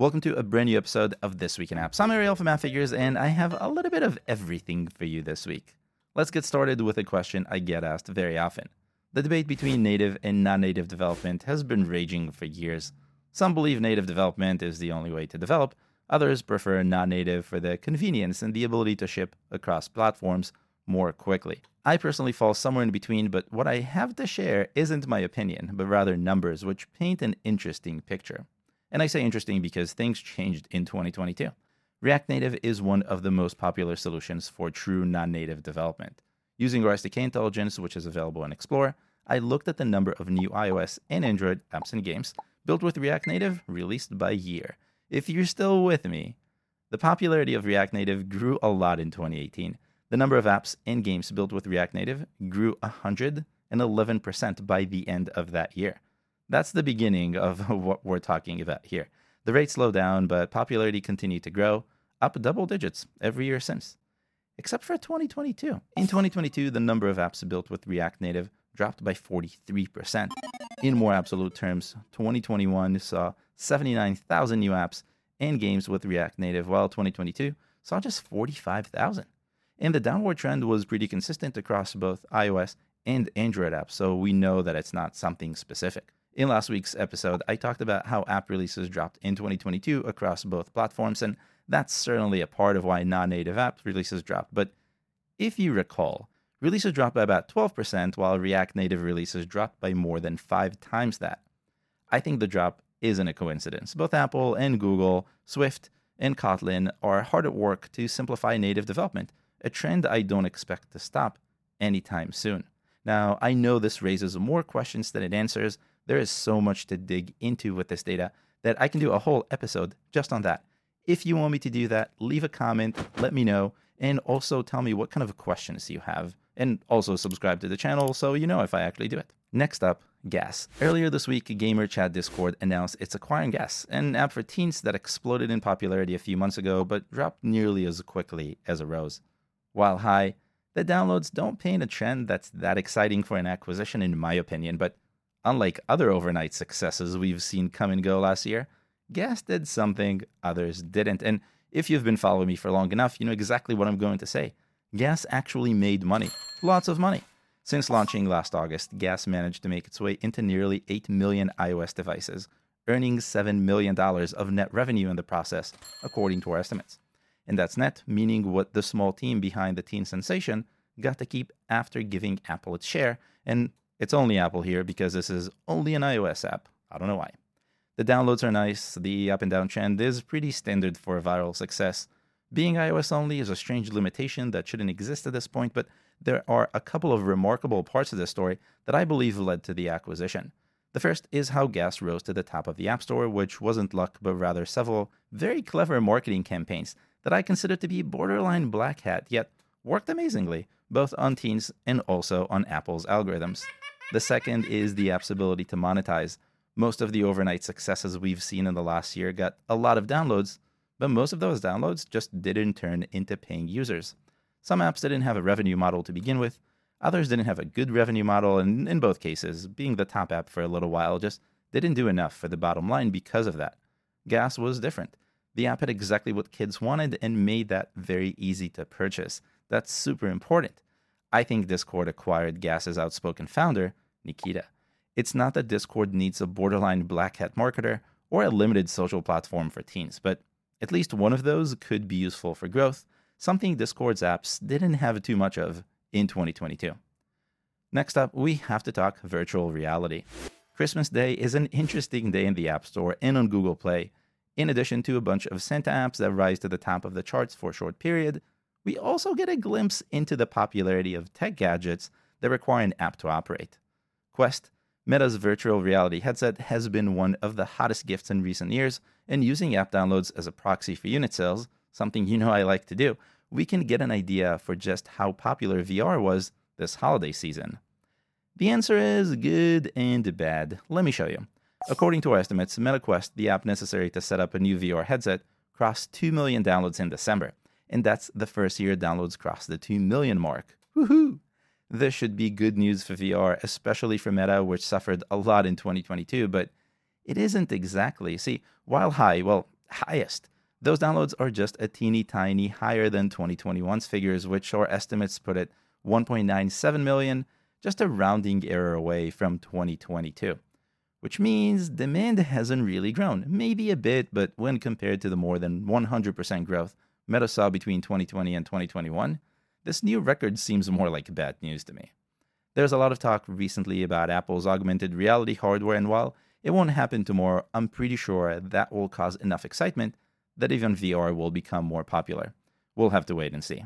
Welcome to a brand new episode of This Week in Apps. I'm Ariel from Appfigures, and I have a little bit of everything for you this week. Let's get started with a question I get asked very often. The debate between native and non native development has been raging for years. Some believe native development is the only way to develop, others prefer non native for the convenience and the ability to ship across platforms more quickly. I personally fall somewhere in between, but what I have to share isn't my opinion, but rather numbers, which paint an interesting picture. And I say interesting because things changed in 2022. React Native is one of the most popular solutions for true non native development. Using our SDK intelligence, which is available in Explore, I looked at the number of new iOS and Android apps and games built with React Native released by year. If you're still with me, the popularity of React Native grew a lot in 2018. The number of apps and games built with React Native grew 111% by the end of that year. That's the beginning of what we're talking about here. The rate slowed down, but popularity continued to grow, up double digits every year since. Except for 2022. In 2022, the number of apps built with React Native dropped by 43%. In more absolute terms, 2021 saw 79,000 new apps and games with React Native, while 2022 saw just 45,000. And the downward trend was pretty consistent across both iOS and Android apps, so we know that it's not something specific. In last week's episode, I talked about how app releases dropped in 2022 across both platforms, and that's certainly a part of why non native app releases dropped. But if you recall, releases dropped by about 12%, while React Native releases dropped by more than five times that. I think the drop isn't a coincidence. Both Apple and Google, Swift, and Kotlin are hard at work to simplify native development, a trend I don't expect to stop anytime soon. Now, I know this raises more questions than it answers, there is so much to dig into with this data that I can do a whole episode just on that. If you want me to do that, leave a comment, let me know, and also tell me what kind of questions you have. And also subscribe to the channel so you know if I actually do it. Next up, Gas. Earlier this week, Gamer Chat Discord announced it's acquiring Gas, an app for teens that exploded in popularity a few months ago but dropped nearly as quickly as it rose. While high, the downloads don't paint a trend that's that exciting for an acquisition, in my opinion, but Unlike other overnight successes we've seen come and go last year, Gas did something others didn't. And if you've been following me for long enough, you know exactly what I'm going to say. Gas actually made money. Lots of money. Since launching last August, Gas managed to make its way into nearly 8 million iOS devices, earning $7 million of net revenue in the process, according to our estimates. And that's net, meaning what the small team behind the teen sensation got to keep after giving Apple its share, and it's only Apple here because this is only an iOS app. I don't know why. The downloads are nice, the up and down trend is pretty standard for viral success. Being iOS only is a strange limitation that shouldn't exist at this point, but there are a couple of remarkable parts of this story that I believe led to the acquisition. The first is how Gas rose to the top of the App Store, which wasn't luck, but rather several very clever marketing campaigns that I consider to be borderline black hat, yet worked amazingly, both on teens and also on Apple's algorithms. The second is the app's ability to monetize. Most of the overnight successes we've seen in the last year got a lot of downloads, but most of those downloads just didn't turn into paying users. Some apps didn't have a revenue model to begin with, others didn't have a good revenue model, and in both cases, being the top app for a little while just didn't do enough for the bottom line because of that. Gas was different. The app had exactly what kids wanted and made that very easy to purchase. That's super important. I think Discord acquired Gas's outspoken founder, Nikita. It's not that Discord needs a borderline black hat marketer or a limited social platform for teens, but at least one of those could be useful for growth, something Discord's apps didn't have too much of in 2022. Next up, we have to talk virtual reality. Christmas Day is an interesting day in the App Store and on Google Play. In addition to a bunch of Santa apps that rise to the top of the charts for a short period, we also get a glimpse into the popularity of tech gadgets that require an app to operate. Quest, Meta's virtual reality headset, has been one of the hottest gifts in recent years, and using app downloads as a proxy for unit sales, something you know I like to do, we can get an idea for just how popular VR was this holiday season. The answer is good and bad. Let me show you. According to our estimates, MetaQuest, the app necessary to set up a new VR headset, crossed 2 million downloads in December and that's the first year downloads crossed the 2 million mark. Woohoo! This should be good news for VR, especially for Meta, which suffered a lot in 2022, but it isn't exactly. See, while high, well, highest. Those downloads are just a teeny tiny higher than 2021's figures, which our estimates put it 1.97 million, just a rounding error away from 2022. Which means demand hasn't really grown. Maybe a bit, but when compared to the more than 100% growth Meta saw between 2020 and 2021, this new record seems more like bad news to me. There's a lot of talk recently about Apple's augmented reality hardware, and while it won't happen tomorrow, I'm pretty sure that will cause enough excitement that even VR will become more popular. We'll have to wait and see.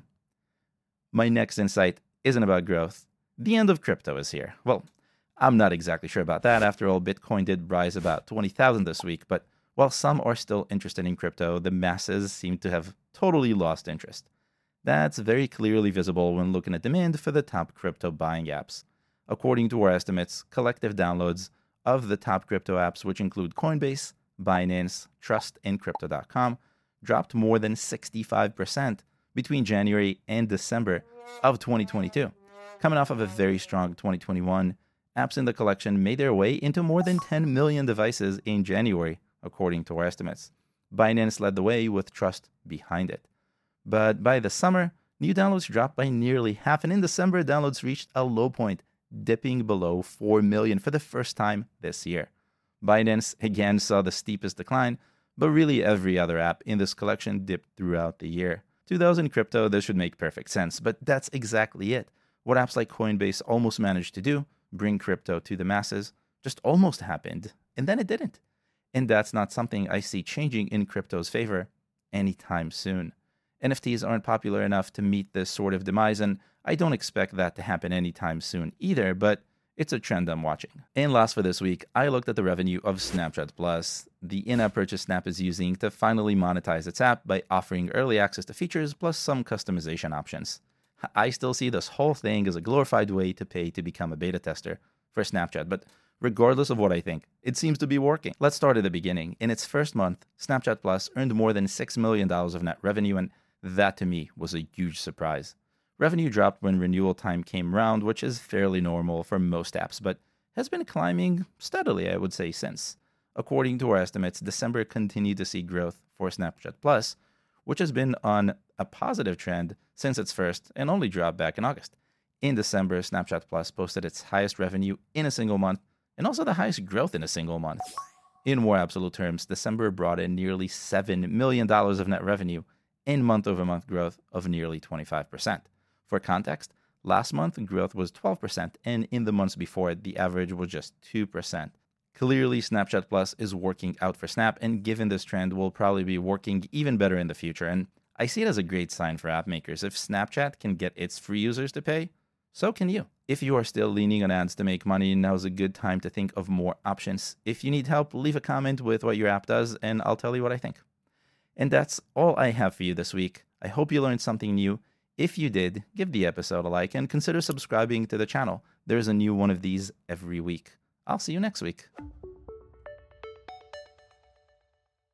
My next insight isn't about growth. The end of crypto is here. Well, I'm not exactly sure about that. After all, Bitcoin did rise about 20,000 this week, but while some are still interested in crypto, the masses seem to have totally lost interest. That's very clearly visible when looking at demand for the top crypto buying apps. According to our estimates, collective downloads of the top crypto apps, which include Coinbase, Binance, Trust, and Crypto.com, dropped more than 65% between January and December of 2022. Coming off of a very strong 2021, apps in the collection made their way into more than 10 million devices in January, according to our estimates. Binance led the way with Trust behind it. But by the summer, new downloads dropped by nearly half, and in December, downloads reached a low point, dipping below 4 million for the first time this year. Binance again saw the steepest decline, but really every other app in this collection dipped throughout the year. 2000 crypto, this should make perfect sense, but that's exactly it. What apps like Coinbase almost managed to do, bring crypto to the masses, just almost happened, and then it didn't. And that's not something I see changing in crypto's favor anytime soon. NFTs aren't popular enough to meet this sort of demise, and I don't expect that to happen anytime soon either, but it's a trend I'm watching. And last for this week, I looked at the revenue of Snapchat Plus, the in app purchase Snap is using to finally monetize its app by offering early access to features plus some customization options. I still see this whole thing as a glorified way to pay to become a beta tester for Snapchat, but regardless of what I think, it seems to be working. Let's start at the beginning. In its first month, Snapchat Plus earned more than $6 million of net revenue, and that to me was a huge surprise. Revenue dropped when renewal time came round, which is fairly normal for most apps, but has been climbing steadily, I would say, since. According to our estimates, December continued to see growth for Snapchat Plus, which has been on a positive trend since its first and only dropped back in August. In December, Snapchat Plus posted its highest revenue in a single month and also the highest growth in a single month. In more absolute terms, December brought in nearly $7 million of net revenue, in month over month growth of nearly 25%. For context, last month growth was 12%, and in the months before it, the average was just 2%. Clearly, Snapchat Plus is working out for Snap, and given this trend, will probably be working even better in the future. And I see it as a great sign for app makers. If Snapchat can get its free users to pay, so can you. If you are still leaning on ads to make money, now's a good time to think of more options. If you need help, leave a comment with what your app does, and I'll tell you what I think. And that's all I have for you this week. I hope you learned something new. If you did, give the episode a like and consider subscribing to the channel. There's a new one of these every week. I'll see you next week.